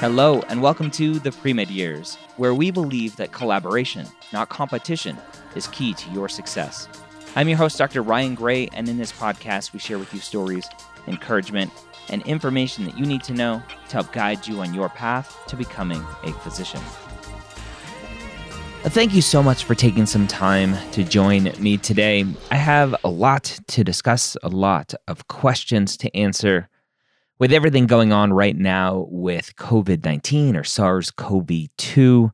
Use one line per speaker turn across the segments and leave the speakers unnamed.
Hello, and welcome to the Pre-Med Years, where we believe that collaboration, not competition, is key to your success. I'm your host, Dr. Ryan Gray, and in this podcast, we share with you stories, encouragement, and information that you need to know to help guide you on your path to becoming a physician. Thank you so much for taking some time to join me today. I have a lot to discuss, a lot of questions to answer with everything going on right now with COVID 19 or SARS CoV 2,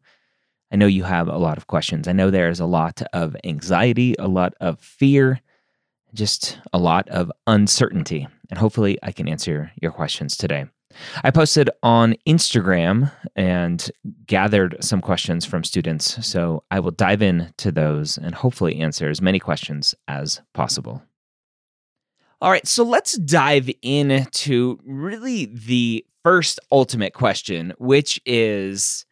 I know you have a lot of questions. I know there's a lot of anxiety, a lot of fear, just a lot of uncertainty. And hopefully, I can answer your questions today. I posted on Instagram and gathered some questions from students. So I will dive into those and hopefully answer as many questions as possible. All right, so let's dive into really the first ultimate question, which is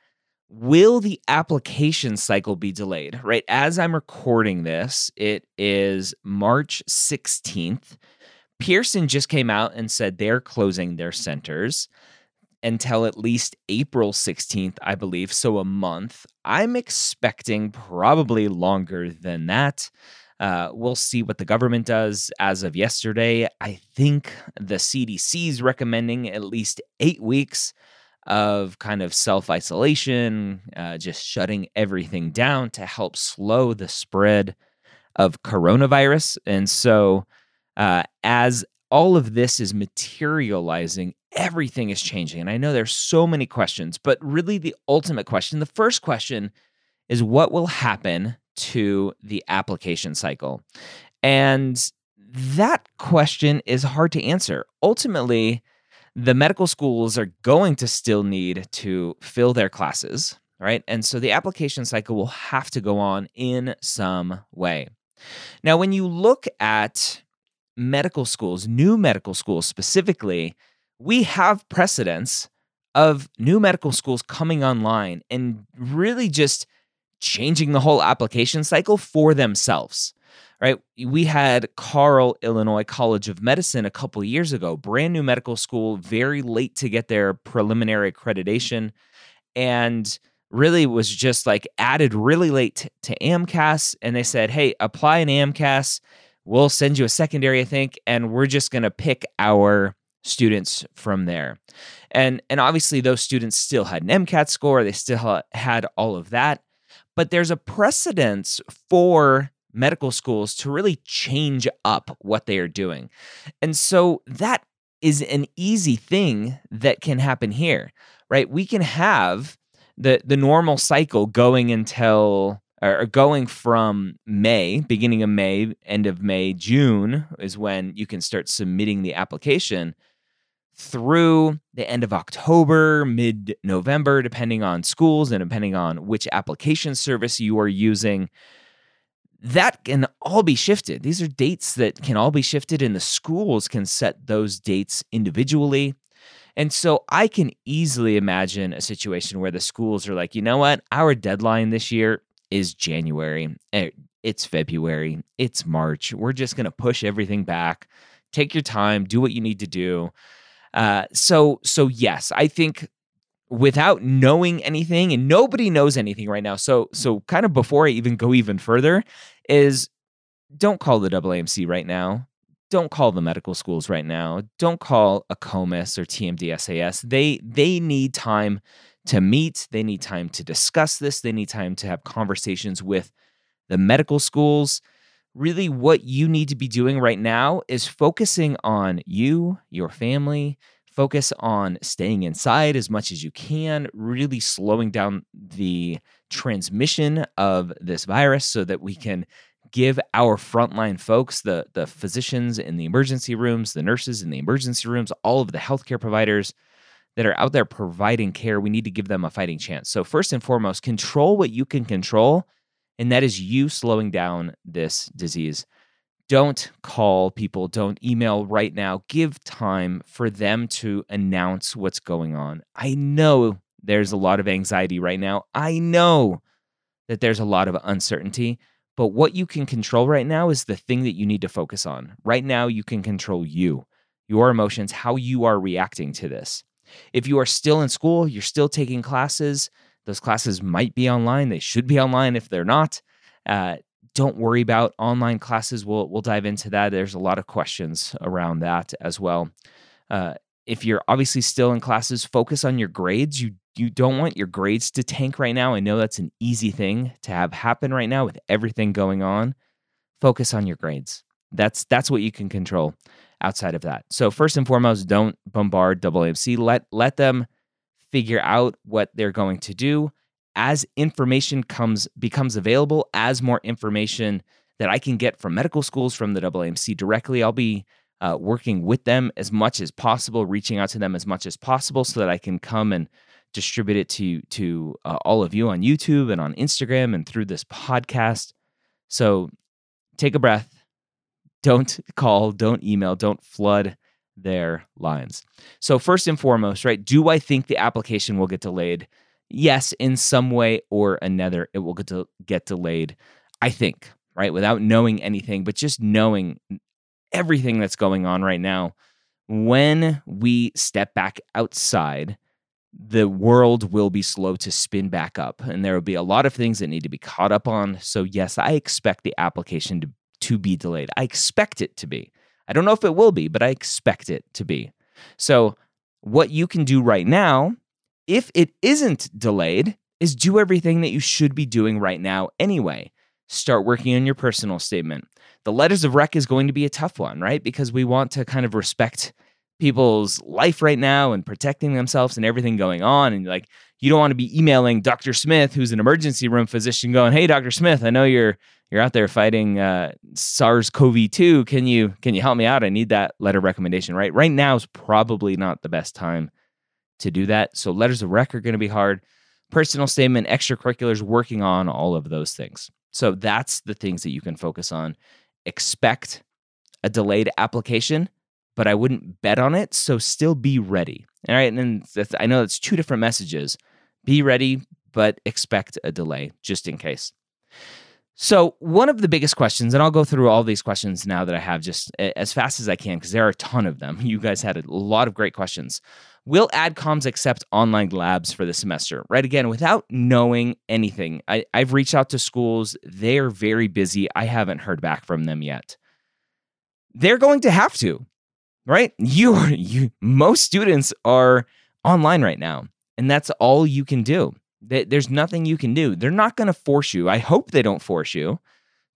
Will the application cycle be delayed? Right. As I'm recording this, it is March 16th. Pearson just came out and said they're closing their centers until at least April 16th, I believe. So a month. I'm expecting probably longer than that. Uh, we'll see what the government does. As of yesterday, I think the CDC is recommending at least eight weeks of kind of self isolation, uh, just shutting everything down to help slow the spread of coronavirus. And so, uh, as all of this is materializing, everything is changing. And I know there's so many questions, but really the ultimate question, the first question is what will happen to the application cycle? And that question is hard to answer. Ultimately, the medical schools are going to still need to fill their classes, right? And so the application cycle will have to go on in some way. Now, when you look at medical schools, new medical schools specifically, we have precedents of new medical schools coming online and really just changing the whole application cycle for themselves right? We had Carle illinois college of medicine a couple years ago brand new medical school very late to get their preliminary accreditation and really was just like added really late to amcas and they said hey apply an amcas we'll send you a secondary i think and we're just going to pick our students from there and and obviously those students still had an mcat score they still had all of that but there's a precedence for medical schools to really change up what they are doing. And so that is an easy thing that can happen here, right? We can have the the normal cycle going until or going from May, beginning of May, end of May, June is when you can start submitting the application through the end of October, mid November, depending on schools and depending on which application service you are using. That can all be shifted. These are dates that can all be shifted, and the schools can set those dates individually. And so I can easily imagine a situation where the schools are like, you know what? Our deadline this year is January. Eh, it's February. It's March. We're just going to push everything back. Take your time, do what you need to do. Uh, so, so yes, I think without knowing anything, and nobody knows anything right now. So, so kind of before I even go even further, is don't call the AAMC right now don't call the medical schools right now. Don't call a AACOMAS or TMDSAS. They they need time to meet. They need time to discuss this. They need time to have conversations with the medical schools. Really, what you need to be doing right now is focusing on you, your family, focus on staying inside as much as you can, really slowing down the transmission of this virus so that we can give our frontline folks, the, the physicians in the emergency rooms, the nurses in the emergency rooms, all of the healthcare providers that are out there providing care, we need to give them a fighting chance. So, first and foremost, control what you can control, and that is you slowing down this disease. Don't call people, don't email right now. Give time for them to announce what's going on. I know there's a lot of anxiety right now. I know that there's a lot of uncertainty. But what you can control right now is the thing that you need to focus on. Right now, you can control you, your emotions, how you are reacting to this. If you are still in school, you're still taking classes, those classes might be online. They should be online if they're not. Uh, don't worry about online classes. We'll, we'll dive into that. There's a lot of questions around that as well. Uh, if you're obviously still in classes, focus on your grades. You you don't want your grades to tank right now. I know that's an easy thing to have happen right now with everything going on. Focus on your grades. That's that's what you can control outside of that. So first and foremost, don't bombard AAMC. Let let them figure out what they're going to do as information comes becomes available, as more information that I can get from medical schools from the AAMC directly, I'll be uh, working with them as much as possible, reaching out to them as much as possible, so that I can come and distribute it to to uh, all of you on YouTube and on Instagram and through this podcast. So take a breath. Don't call, don't email, don't flood their lines. So first and foremost, right, do I think the application will get delayed? Yes, in some way or another it will get to get delayed. I think, right, without knowing anything, but just knowing everything that's going on right now. When we step back outside the world will be slow to spin back up and there will be a lot of things that need to be caught up on. So, yes, I expect the application to, to be delayed. I expect it to be. I don't know if it will be, but I expect it to be. So, what you can do right now, if it isn't delayed, is do everything that you should be doing right now anyway. Start working on your personal statement. The letters of rec is going to be a tough one, right? Because we want to kind of respect people's life right now and protecting themselves and everything going on. And like, you don't want to be emailing Dr. Smith, who's an emergency room physician, going, "Hey, Dr. Smith, I know you're you're out there fighting uh, SARS-CoV-2. Can you can you help me out? I need that letter recommendation." Right, right now is probably not the best time to do that. So letters of rec are going to be hard. Personal statement, extracurriculars, working on all of those things. So that's the things that you can focus on. Expect a delayed application but I wouldn't bet on it. So still be ready. All right. And then I know that's two different messages. Be ready, but expect a delay just in case. So, one of the biggest questions, and I'll go through all these questions now that I have just as fast as I can because there are a ton of them. You guys had a lot of great questions. Will AdComs accept online labs for the semester? Right. Again, without knowing anything, I, I've reached out to schools. They're very busy. I haven't heard back from them yet. They're going to have to right? You are you most students are online right now, and that's all you can do. There's nothing you can do. They're not going to force you. I hope they don't force you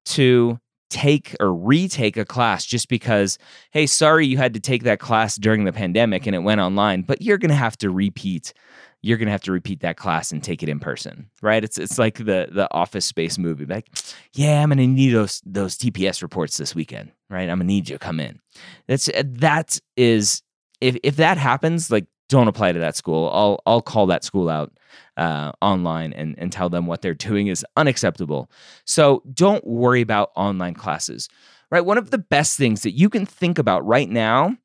to take or retake a class just because, hey, sorry you had to take that class during the pandemic and it went online, but you're going to have to repeat you're gonna have to repeat that class and take it in person, right? It's it's like the the Office Space movie. Like, yeah, I'm gonna need those those TPS reports this weekend, right? I'm gonna need you to come in. That's that is if if that happens, like don't apply to that school. I'll I'll call that school out uh, online and and tell them what they're doing is unacceptable. So don't worry about online classes, right? One of the best things that you can think about right now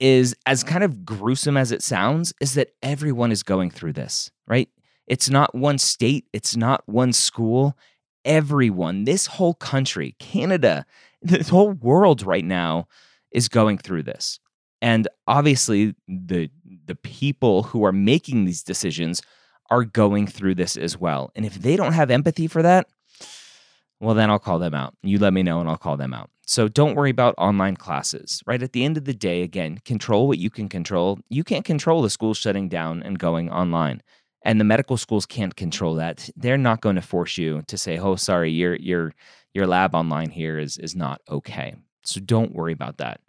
is as kind of gruesome as it sounds, is that everyone is going through this, right? It's not one state, it's not one school. Everyone, this whole country, Canada, this whole world right now is going through this. And obviously, the the people who are making these decisions are going through this as well. And if they don't have empathy for that, well, then I'll call them out. You let me know and I'll call them out. So don't worry about online classes, right? At the end of the day, again, control what you can control. You can't control the school shutting down and going online. And the medical schools can't control that. They're not going to force you to say, "Oh, sorry, your your your lab online here is is not okay." So don't worry about that.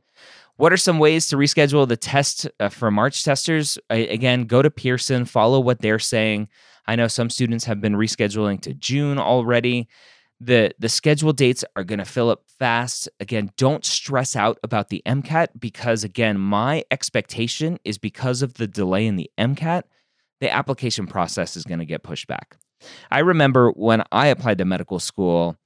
What are some ways to reschedule the test uh, for March testers? I, again, go to Pearson, follow what they're saying. I know some students have been rescheduling to June already the the schedule dates are going to fill up fast. Again don't stress out about the mcat because again my expectation is because of the delay in the mcat the application process is going to get pushed back. I remember when i applied to medical school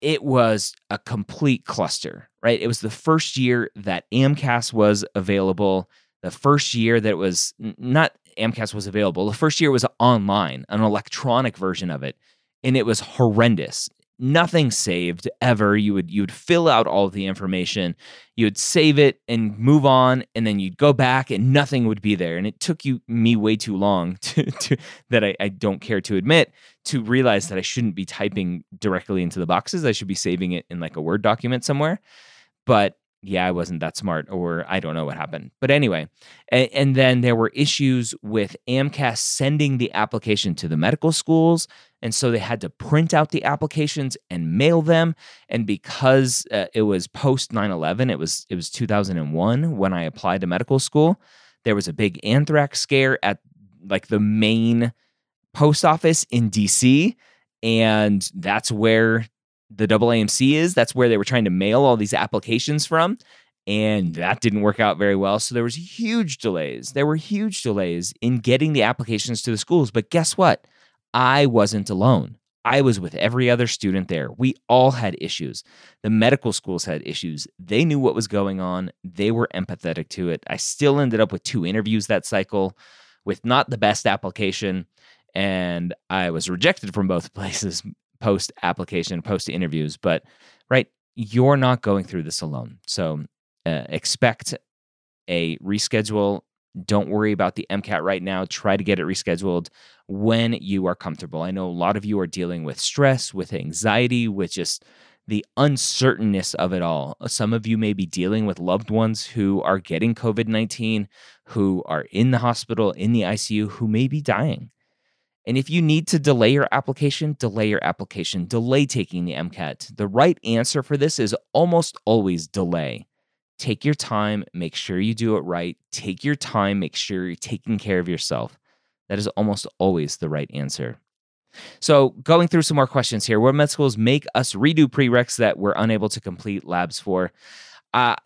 it was a complete cluster right? It was the first year that amcas was available the first year that it was not amcas was available the first year was online an electronic version of it and it was horrendous nothing saved ever. You would you would fill out all of the information you would save it and move on and then you'd go back and nothing would be there. And it took you me way too long to, to that I, I don't care to admit to realize that i shouldn't be typing directly into the boxes. I should be saving it in like a word document somewhere. But yeah, I wasn't that smart, or I don't know what happened. But anyway, and, and, then there were issues with AMCAS sending the application to the medical schools. And so they had to print out the applications and mail them. And because uh, it was post 9 11, it was, it was 2001 when I applied to medical school, there was a big anthrax scare at like the main post office in DC. And that's where the AAMC is. That's where they were trying to mail all these applications from. And that didn't work out very well. So there was huge delays. There were huge delays in getting the applications to the schools. But guess what? I wasn't alone. I was with every other student there. We all had issues. The medical schools had issues. They knew what was going on. They were empathetic to it. I still ended up with two interviews that cycle with not the best application. And I was rejected from both places post application, post interviews. But right, you're not going through this alone. So uh, expect a reschedule. Don't worry about the MCAT right now. Try to get it rescheduled when you are comfortable. I know a lot of you are dealing with stress, with anxiety, with just the uncertainness of it all. Some of you may be dealing with loved ones who are getting COVID 19, who are in the hospital, in the ICU, who may be dying. And if you need to delay your application, delay your application, delay taking the MCAT. The right answer for this is almost always delay. Take your time, make sure you do it right. Take your time, make sure you're taking care of yourself. That is almost always the right answer. So, going through some more questions here. What med schools make us redo prereqs that we're unable to complete labs for? Uh,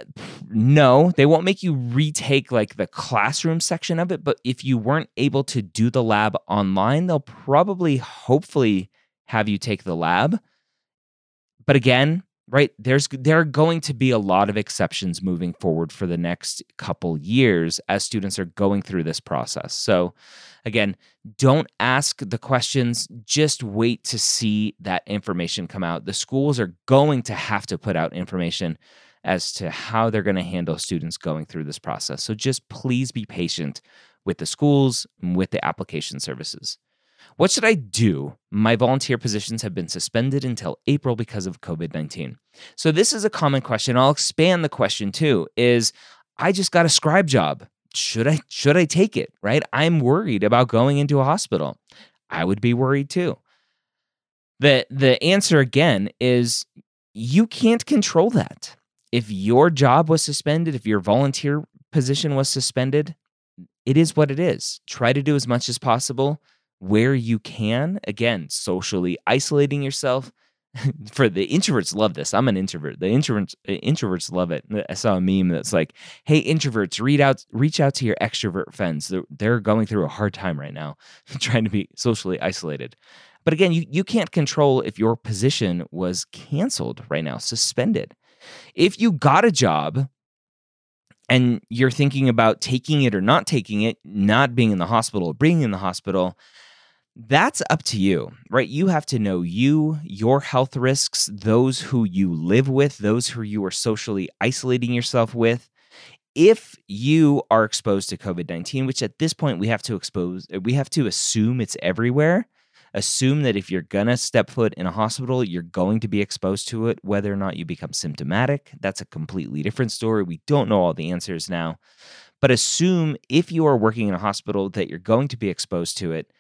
no, they won't make you retake like the classroom section of it. But if you weren't able to do the lab online, they'll probably, hopefully, have you take the lab. But again, right there's there are going to be a lot of exceptions moving forward for the next couple years as students are going through this process so again don't ask the questions just wait to see that information come out the schools are going to have to put out information as to how they're going to handle students going through this process. So just please be patient with the schools and with the application services. What should I do? My volunteer positions have been suspended until April because of COVID 19. So, this is a common question. I'll expand the question too is I just got a scribe job. Should I should I take it? Right? I'm worried about going into a hospital. I would be worried too. The the answer again is you can't control that if your job was suspended, if your volunteer position was suspended, it is what it is. Try to do as much as possible where you can. Again, socially isolating yourself. For the introverts, love this. I'm an introvert. The introverts eh, introverts love it. I saw a meme that's like, "Hey, introverts, read out, reach out to your extrovert friends. They're, they're going through a hard time right now, trying to be socially isolated." But again, you, you can't control if your position was canceled right now, suspended. If you got a job and you're thinking about taking it or not taking it, not being in the hospital, or being in the hospital, that's up to you, right? You have to know you, your health risks, those who you live with, those who you are socially isolating yourself with. If you are exposed to COVID 19, which at this point we have to expose, we have to assume it's everywhere, assume that if you're going to step foot in a hospital, you're going to be exposed to it, whether or not you become symptomatic. That's a completely different story. We don't know all the answers now. But assume if you are working in a hospital that you're going to be exposed to it,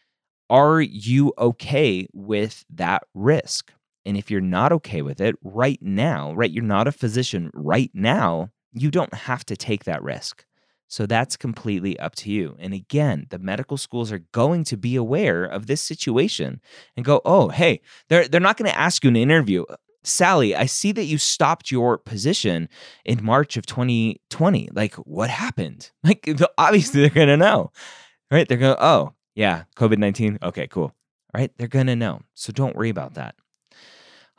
are you okay with that risk? And if you're not okay with it right now, right, you're not a physician right now, you don't have to take that risk. So that's completely up to you. And again, the medical schools are going to be aware of this situation and go, "Oh, hey, they're they're not going to ask you an interview. Uh, Sally, I see that you stopped your position in March of 2020. Like, what happened? Like, obviously they're going to know. Right? They're going, "Oh, yeah, COVID-19. Okay, cool." Right? They're going to know. So don't worry about that.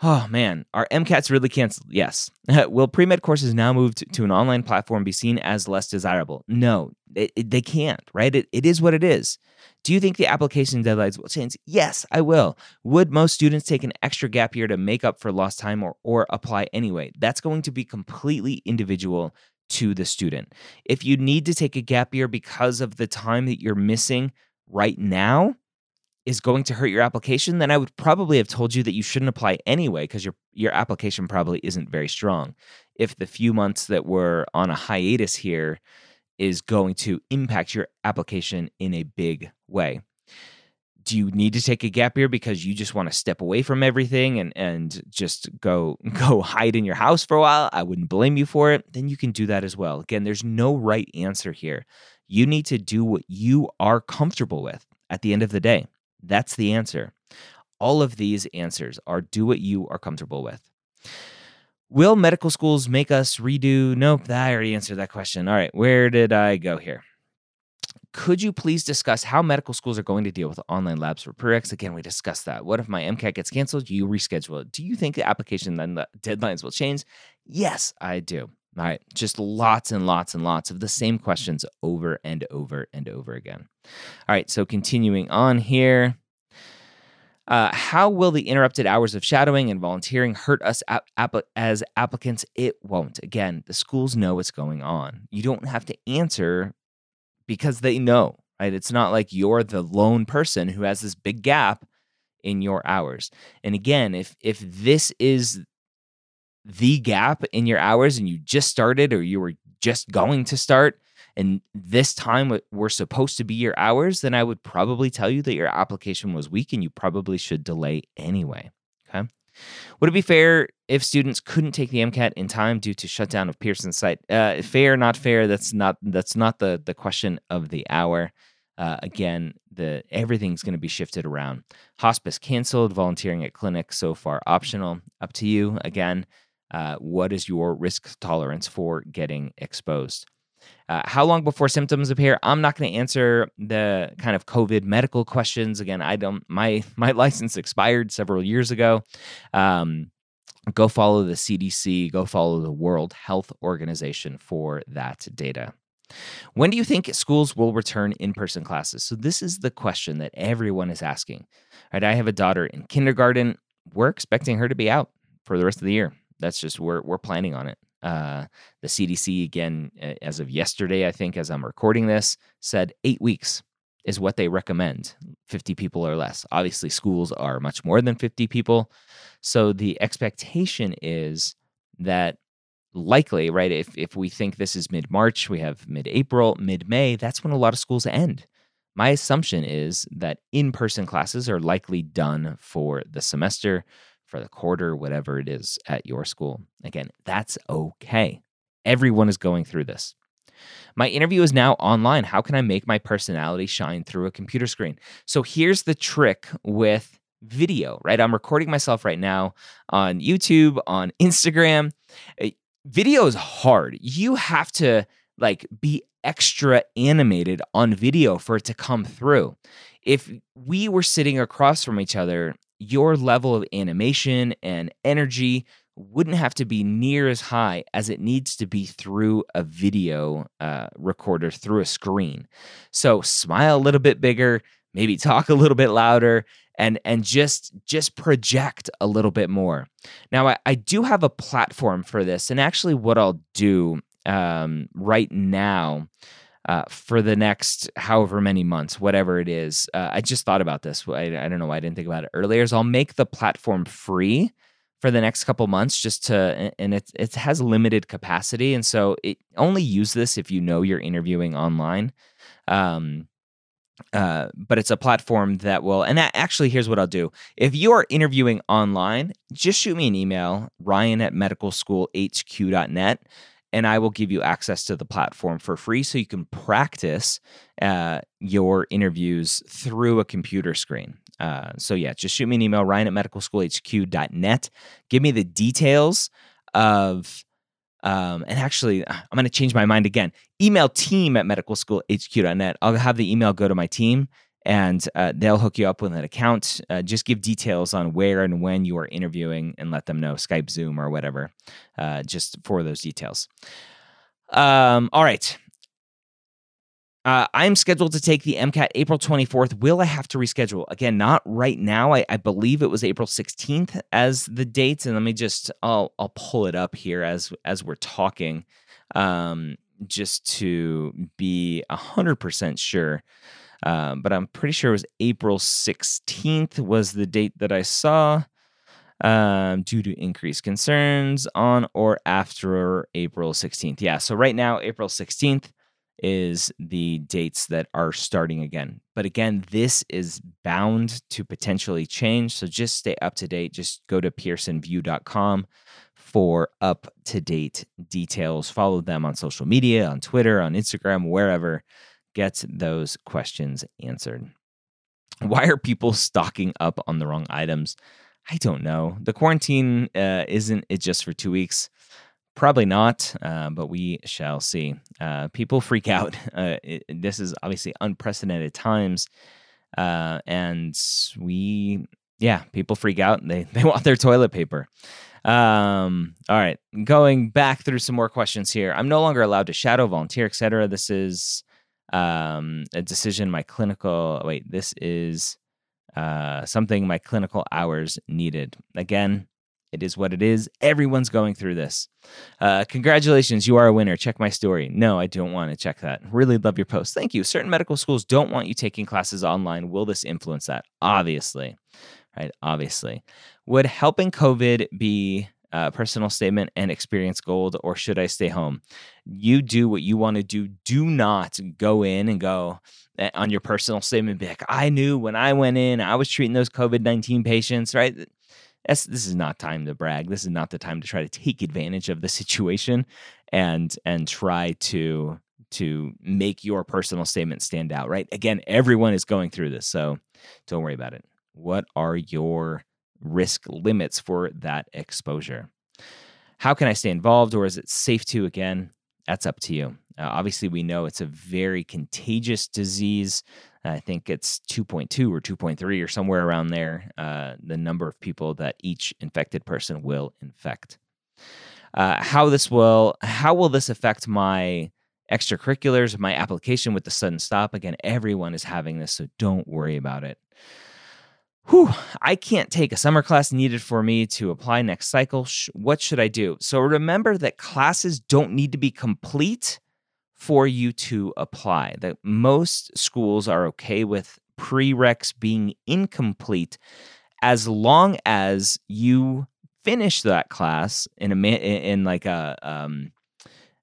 Oh man, are MCATs really canceled? Yes. Will pre med courses now move to, to, an online platform be seen as less desirable? No, it, it, they can't, right? It, it is what it is. Do you think the application deadlines will change? Yes, I will. Would most students take an extra gap year to make up for lost time or, or apply anyway? That's going to be completely individual to the student. If you need to take a gap year because of the time that you're missing right now, is going to hurt your application, then I would probably have told you that you shouldn't apply anyway because your your application probably isn't very strong. If the few months that were on a hiatus here is going to impact your application in a big way. Do you need to take a gap year because you just want to step away from everything and and just go go hide in your house for a while? I wouldn't blame you for it. Then you can do that as well. Again, there's no right answer here. You need to do what you are comfortable with at the end of the day. That's the answer. All of these answers are do what you are comfortable with. Will medical schools make us redo? Nope, I already answered that question. All right, where did I go here? Could you please discuss how medical schools are going to deal with online labs for prereqs? Again, we discussed that. What if my MCAT gets canceled? You reschedule it. Do you think the application then the deadlines will change? Yes, I do. All right, just lots and lots and lots of the same questions over and over and over again. All right, so continuing on here. Uh, how will the interrupted hours of shadowing and volunteering hurt us ap- as applicants? It won't. Again, the schools know what's going on. You don't have to answer because they know, right? It's not like you're the lone person who has this big gap in your hours. And again, if if this is the gap in your hours and you just started or you were just going to start and this time were supposed to be your hours, then I would probably tell you that your application was weak and you probably should delay anyway. Okay. Would it be fair if students couldn't take the MCAT in time due to shutdown of Pearson site? Uh, fair, not fair. That's not that's not the the question of the hour. Uh, again, the everything's going to be shifted around. Hospice canceled. Volunteering at clinic so far optional. Up to you. Again, uh, what is your risk tolerance for getting exposed? Uh, how long before symptoms appear? I'm not going to answer the kind of COVID medical questions. Again, I don't. My my license expired several years ago. Um, go follow the CDC. Go follow the World Health Organization for that data. When do you think schools will return in person classes? So, this is the question that everyone is asking. Right, I have a daughter in kindergarten. We're expecting her to be out for the rest of the year. That's just we're we're planning on it. Uh, the CDC again, as of yesterday, I think, as I'm recording this, said eight weeks is what they recommend. 50 people or less. Obviously, schools are much more than 50 people, so the expectation is that likely, right? If if we think this is mid March, we have mid April, mid May. That's when a lot of schools end. My assumption is that in person classes are likely done for the semester for the quarter, whatever it is at your school. Again, that's okay. Everyone is going through this. My interview is now online. How can I make my personality shine through a computer screen? So here's the trick with video, right? I'm recording myself right now on YouTube, on Instagram. Eh, video is hard. You have to like be extra animated on video for it to come through. If we were sitting across from each other your level of animation and energy wouldn't have to be near as high as it needs to be through a video uh, recorder through a screen. So smile a little bit bigger, maybe talk a little bit louder, and and just just project a little bit more. Now I, I do have a platform for this, and actually, what I'll do um, right now. Uh, for the next however many months, whatever it is. Uh, I just thought about this. I, I, don't know why I didn't think about it earlier. Is I'll make the platform free for the next couple months just to and it it has limited capacity and so it only use this if you know you're interviewing online um uh, but it's a platform that will and that actually here's what i'll do if you are interviewing online just shoot me an email ryan at medicalschoolhq.net and I will give you access to the platform for free so you can practice uh, your interviews through a computer screen. Uh, so, yeah, just shoot me an email, ryan at medicalschoolhq.net. Give me the details of, um, and actually, I'm going to change my mind again. Email team at medicalschoolhq.net. I'll have the email go to my team and uh, they'll hook you up with an account. Uh, just give details on where and when you are interviewing and let them know Skype, Zoom, or whatever, uh, just for those details. Um, all right. Uh, I'm scheduled to take the MCAT April 24th. Will I have to reschedule? Again, not right now. I, I believe it was April 16th as the date. And let me just, I'll, I'll pull it up here as, as we're talking, um, just to be 100% sure. Um, but I'm pretty sure it was April 16th was the date that I saw um, due to increased concerns on or after April 16th. Yeah, so right now, April 16th is the dates that are starting again. But again, this is bound to potentially change. So just stay up to date. Just go to pearsonvue.com for up to date details. Follow them on social media, on Twitter, on Instagram, wherever gets those questions answered. Why are people stocking up on the wrong items? I don't know. The quarantine uh, isn't it just for two weeks? Probably not, uh, but we shall see. Uh, people freak out. Uh, it, this is obviously unprecedented times, uh, and we, yeah, people freak out. They they want their toilet paper. Um, all right, going back through some more questions here. I'm no longer allowed to shadow, volunteer, etc. This is um, a decision my clinical wait this is uh, something my clinical hours needed. Again it is what it is. Everyone's going through this. Uh, congratulations you are a winner. Check my story. No i don't want to check that. Really love your post. Thank you. Certain medical schools don't want you taking classes online. Will this influence that? Obviously right? Obviously. Would helping covid be uh, personal statement and experience gold, or should I stay home? You do what you want to do. Do not go in and go eh, on your personal statement, be like, I knew when I went in, I was treating those COVID 19 patients, right? That's, this is not time to brag. This is not the time to try to take advantage of the situation and and try to to make your personal statement stand out, right? Again, everyone is going through this, so don't worry about it. What are your risk limits for that exposure. How can I stay involved, or is it safe to? Again, that's up to you. Uh, obviously, we know it's a very contagious disease. I think it's 2.2 or 2.3 or somewhere around there, uh, the number of people that each infected person will infect. Uh, how this will how will this affect my extracurriculars, my application with the sudden stop? Again, everyone is having this, so don't worry about it whew, I can't take a summer class needed for me to apply next cycle. What should I do? So remember that classes don't need to be complete for you to apply. That most schools are okay with prereqs being incomplete as long as you finish that class in a in like a um,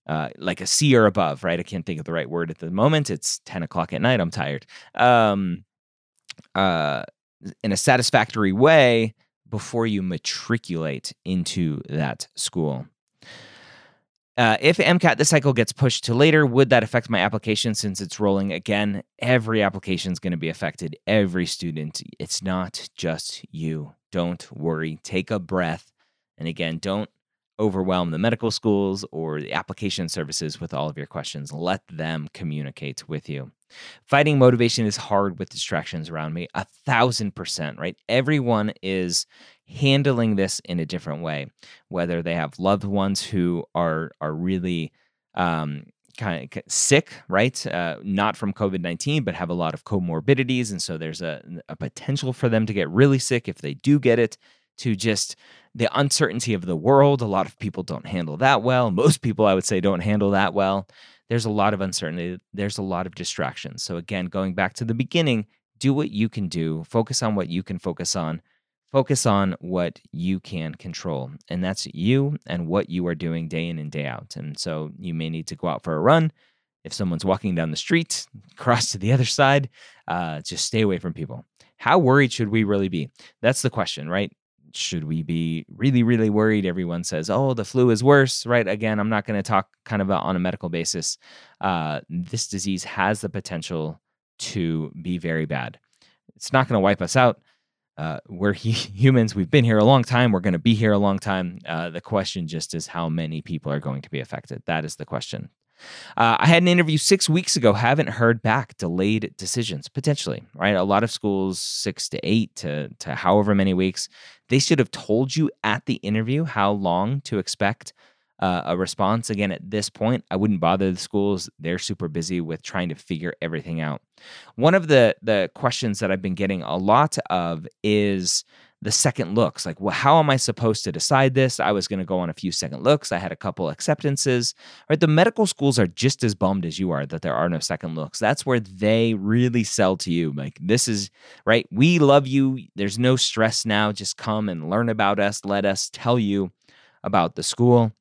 uh, like a C or above, right? I can't think of the right word at the moment. It's ten o'clock at night. I'm tired. Um, uh, in a satisfactory way before you matriculate into that school. Uh, if MCAT this cycle gets pushed to later, would that affect my application since it's rolling again? Every application is going to be affected. Every student. It's not just you. Don't worry. Take a breath. And again, don't overwhelm the medical schools or the application services with all of your questions. Let them communicate with you. Fighting motivation is hard with distractions around me, a thousand percent, right? Everyone is handling this in a different way, whether they have loved ones who are are really um, kind of sick, right? Uh, not from COVID 19, but have a lot of comorbidities. And so there's a, a potential for them to get really sick if they do get it, to just the uncertainty of the world. A lot of people don't handle that well. Most people, I would say, don't handle that well. There's a lot of uncertainty, there's a lot of distractions. So, again, going back to the beginning, do what you can do, focus on what you can focus on. Focus on what you can control, and that's you and what you are doing day in and day out. And so you may need to go out for a run. If someone's walking down the street, cross to the other side, uh, just stay away from people. How worried should we really be? That's the question, right? Should we be really, really worried? Everyone says, oh, the flu is worse, right? Again, I'm not going to talk kind of on a medical basis. Uh, this disease has the potential to be very bad. It's not going to wipe us out uh, we're humans. We've been here a long time. We're going to be here a long time. Uh, the question just is how many people are going to be affected. That is the question. Uh, I had an interview six weeks ago. Haven't heard back. Delayed decisions potentially. Right. A lot of schools six to eight to to however many weeks. They should have told you at the interview how long to expect uh, a response. Again, at this point, I wouldn't bother the schools. They're super busy with trying to figure everything out. One of the the questions that I've been getting a lot of is the second looks. Like, well, how am I supposed to decide this? I was going to go on a few second looks. I had a couple acceptances. Right, the medical schools are just as bummed as you are that there are no second looks. That's where they really sell to you. Like, this is right. We love you. There's no stress now. Just come and learn about us. Let us tell you about the school.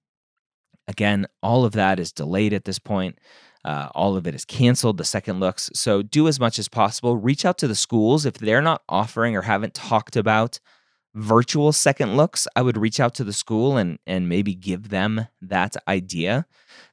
Again, all of that is delayed at this point. Uh, all of it is canceled, the second looks. So do as much as possible. Reach out to the schools. If they're not offering or haven't talked about virtual second looks, I would reach out to the school and, and maybe give them that idea.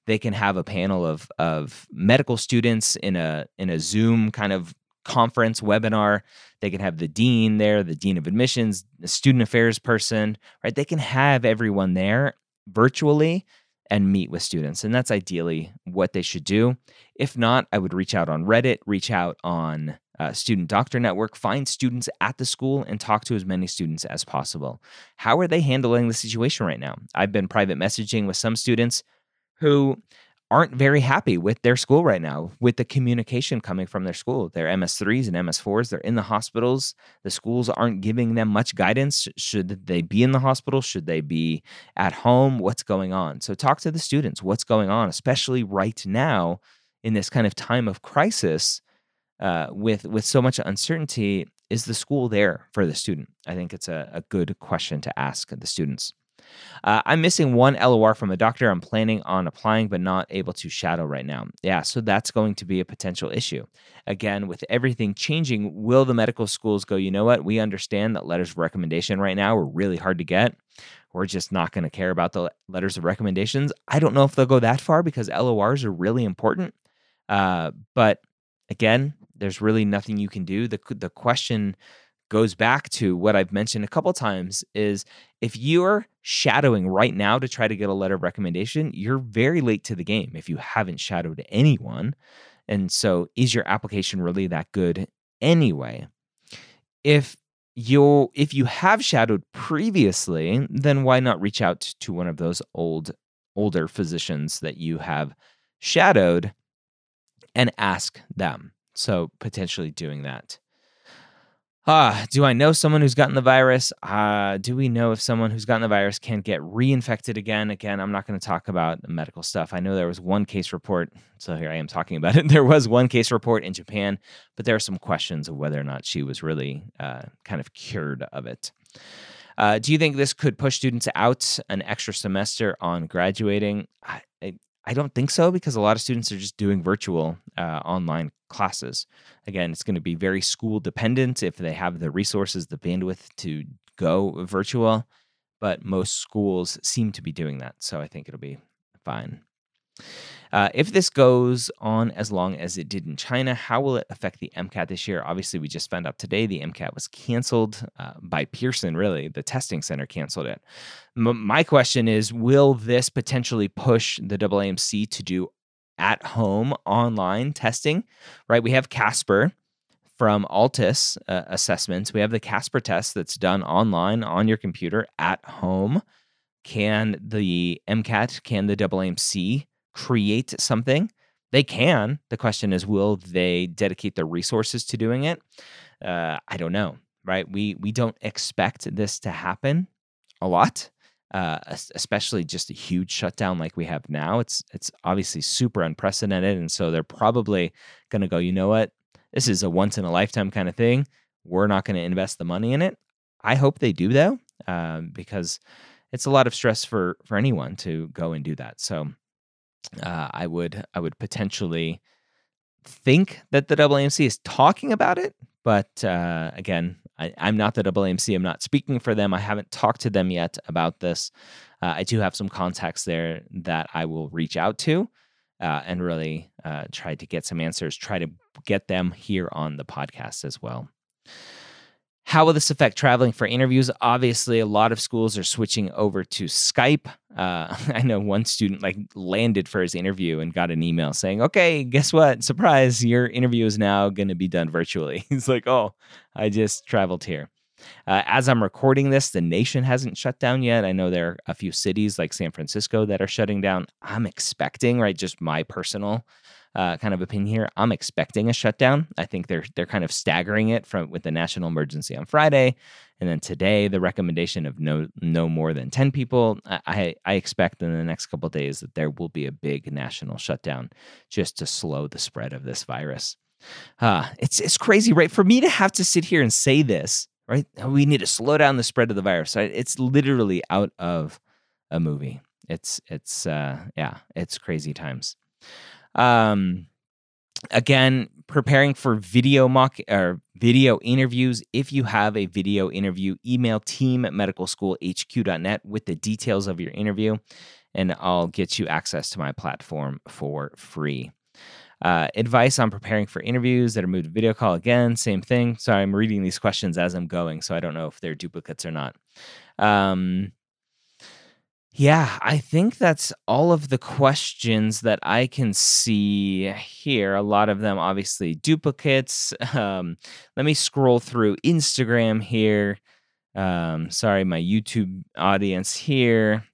They can have a panel of, of medical students in a, in a Zoom kind of conference webinar. They can have the dean there, the dean of admissions, the student affairs person, right? They can have everyone there virtually and meet with students. And that's ideally what they should do. If not, I would reach out on Reddit, reach out on uh, Student Doctor Network, find students at the school and talk to as many students as possible. How are they handling the situation right now? I've been private messaging with some students who aren't very happy with their school right now, with the communication coming from their school. Their MS3s and MS4s, they're in the hospitals. The schools aren't giving them much guidance. Should they be in the hospital? Should they be at home? What's going on? So, talk to the students. What's going on, especially right now in this kind of time of crisis uh, with, with so much uncertainty? Is the school there for the student? I think it's a, a good question to ask the students. Uh, I'm missing one LOR from a doctor. I'm planning on applying, but not able to shadow right now. Yeah, so that's going to be a potential issue. Again, with everything changing, will the medical schools go, you know what? We understand that letters of recommendation right now are really hard to get. We're just not going to care about the letters of recommendations. I don't know if they'll go that far because LORs are really important. Uh, but again, there's really nothing you can do. The, the question goes back to what I've mentioned a couple times is if you're shadowing right now to try to get a letter of recommendation, you're very late to the game if you haven't shadowed anyone. And so is your application really that good anyway? If you if you have shadowed previously, then why not reach out to one of those old older physicians that you have shadowed and ask them. So potentially doing that. Uh, do I know someone who's gotten the virus? Uh, do we know if someone who's gotten the virus can get reinfected again? Again, I'm not going to talk about the medical stuff. I know there was one case report, so here I am talking about it. There was one case report in Japan, but there are some questions of whether or not she was really uh, kind of cured of it. Uh, do you think this could push students out an extra semester on graduating? I, I, don't think so because a lot of students are just doing virtual uh, online classes. Again, it's going to be very school dependent if they have the resources, the bandwidth to go virtual, but most schools seem to be doing that. So I think it'll be fine. Uh, if this goes on as long as it did in China, how will it affect the MCAT this year? Obviously, we just found out today the MCAT was canceled uh, by Pearson, really. The testing center canceled it. M- my question is Will this potentially push the AAMC to do at home online testing? Right? We have Casper from Altus uh, assessments. We have the Casper test that's done online on your computer at home. Can the MCAT, can the AAMC create something? They can. The question is, will they dedicate their resources to doing it? Uh, I don't know. Right? We we don't expect this to happen a lot, uh, especially just a huge shutdown like we have now. It's it's obviously super unprecedented, and so they're probably going to go. You know what? This is a once in a lifetime kind of thing. We're not going to invest the money in it. I hope they do though, um, because it's a lot of stress for for anyone to go and do that. So uh, I would I would potentially think that the AAMC is talking about it, but uh, again, I, am not the AAMC. I'm not speaking for them. I haven't talked to them yet about this. Uh, I do have some contacts there that I will reach out to uh, and really uh, try to get some answers. Try to get them here on the podcast as well. How will this affect traveling for interviews? Obviously, a lot of schools are switching over to Skype. Uh, I know one student like landed for his interview and got an email saying, "Okay, guess what? Surprise! Your interview is now going to be done virtually." He's like, "Oh, I just traveled here." Uh, as I'm recording this, the nation hasn't shut down yet. I know there are a few cities like San Francisco that are shutting down. I'm expecting, right, just my personal uh, kind of opinion here. I'm expecting a shutdown. I think they're they're kind of staggering it from with the national emergency on Friday, and then today the recommendation of no no more than ten people. I I expect in the next couple days that there will be a big national shutdown just to slow the spread of this virus. Uh, it's it's crazy, right? For me to have to sit here and say this, right? We need to slow down the spread of the virus. Right? It's literally out of a movie. It's it's uh, yeah, it's crazy times. Um, again, preparing for video mock or video interviews. If you have a video interview, email team at medicalschoolhq.net with the details of your interview, and I'll get you access to my platform for free. Uh, advice on preparing for interviews that are moved to video call again, same thing. Sorry, I'm reading these questions as I'm going, so I don't know if they're duplicates or not. Um, yeah, I think that's all of the questions that I can see here. A lot of them, obviously, duplicates. Um, let me scroll through Instagram here. Um, sorry, my YouTube audience here.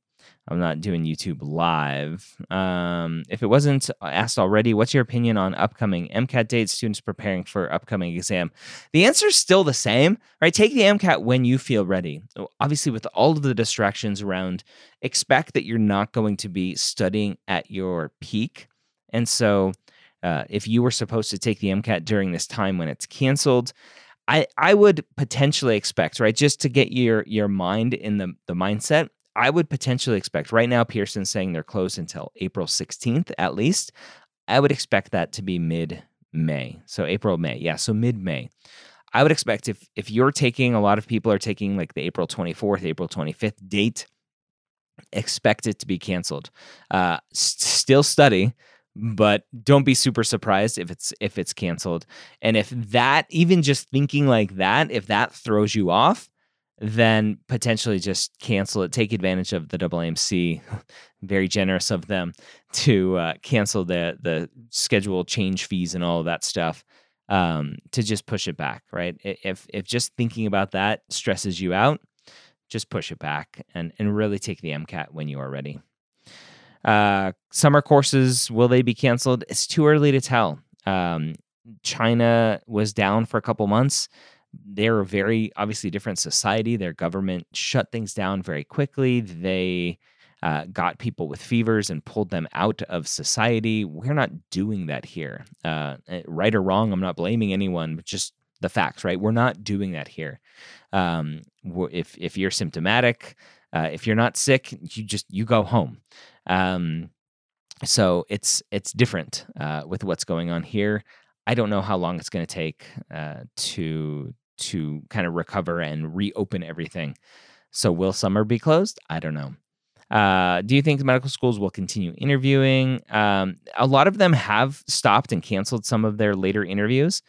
I'm not doing YouTube live. Um, if it wasn't asked already, what's your opinion on upcoming MCAT dates, students preparing for upcoming exam? The answer is still the same, right? Take the MCAT when you feel ready. Obviously, with all of the distractions around, expect that you're not going to be studying at your peak. And so, uh, if you were supposed to take the MCAT during this time when it's canceled, I, I would potentially expect, right, just to get your your mind in the, the mindset I would potentially expect right now, Pearson's saying they're closed until April 16th at least. I would expect that to be mid May. So April, May. Yeah, so mid May. I would expect if if you're taking a lot of people are taking like the April 24th, April 25th date, expect it to be canceled. Uh, still study, but don't be super surprised if it's if it's canceled. And if that even just thinking like that, if that throws you off, then potentially just cancel it. Take advantage of the AAMC, very generous of them to uh, cancel the the schedule change fees and all of that stuff. Um, to just push it back, right? If if just thinking about that stresses you out, just push it back and and really take the MCAT when you are ready. Uh, summer courses will they be canceled? It's too early to tell. Um, China was down for a couple months they're a very obviously different society. Their government shut things down very quickly. They uh, got people with fevers and pulled them out of society. We're not doing that here. Uh, eh, right or wrong, I'm not blaming anyone, but just the facts, right? We're not doing that here. Um, if if you're symptomatic, uh, if you're not sick, you just you go home. Um, so it's it's different uh, with what's going on here. I don't know how long it's going to take uh, to to kind of recover and reopen everything. So will summer be closed? I don't know. Uh, do you think medical schools will continue interviewing? Um, a lot of them have stopped and canceled some of their later interviews.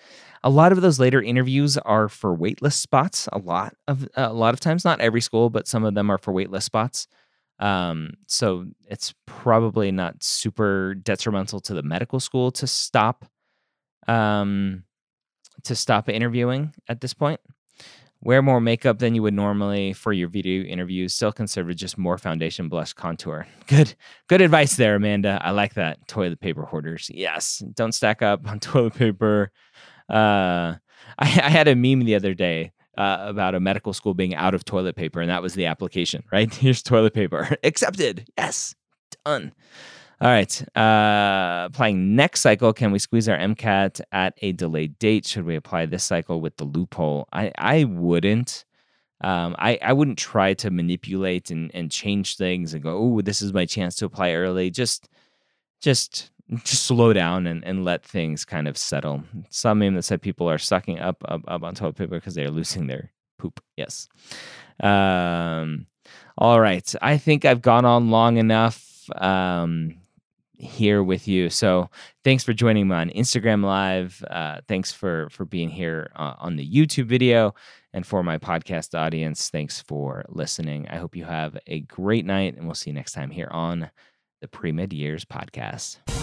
A lot of those later interviews are for waitlist spots. A lot of a lot of times, not every school, but some of them are for waitlist spots. Um, so it's probably not super detrimental to the medical school to stop um, to stop interviewing at this point. Wear more makeup than you would normally for your video interviews. Still conserve just more foundation, blush, contour. Good, good advice there, Amanda. I like that. Toilet paper hoarders. Yes, don't stack up on toilet paper. Uh, I, I had a meme the other day uh, about a medical school being out of toilet paper, and that was the application. Right? Here's toilet paper. Accepted. Yes, done. All right. Uh, applying next cycle, can we squeeze our MCAT at a delayed date? Should we apply this cycle with the loophole? I, I wouldn't. Um, I, I wouldn't try to manipulate and, and change things and go, oh, this is my chance to apply early. Just just just slow down and, and let things kind of settle. Some meme that said people are sucking up up, up on toilet paper because they are losing their poop. Yes. Um, all right. I think I've gone on long enough. Um, here with you. So thanks for joining me on Instagram Live. Uh, thanks for for being here uh, on the YouTube video, and for my podcast audience, thanks for listening. I hope you have a great night, and we'll see you next time here on the Pre Med Years podcast.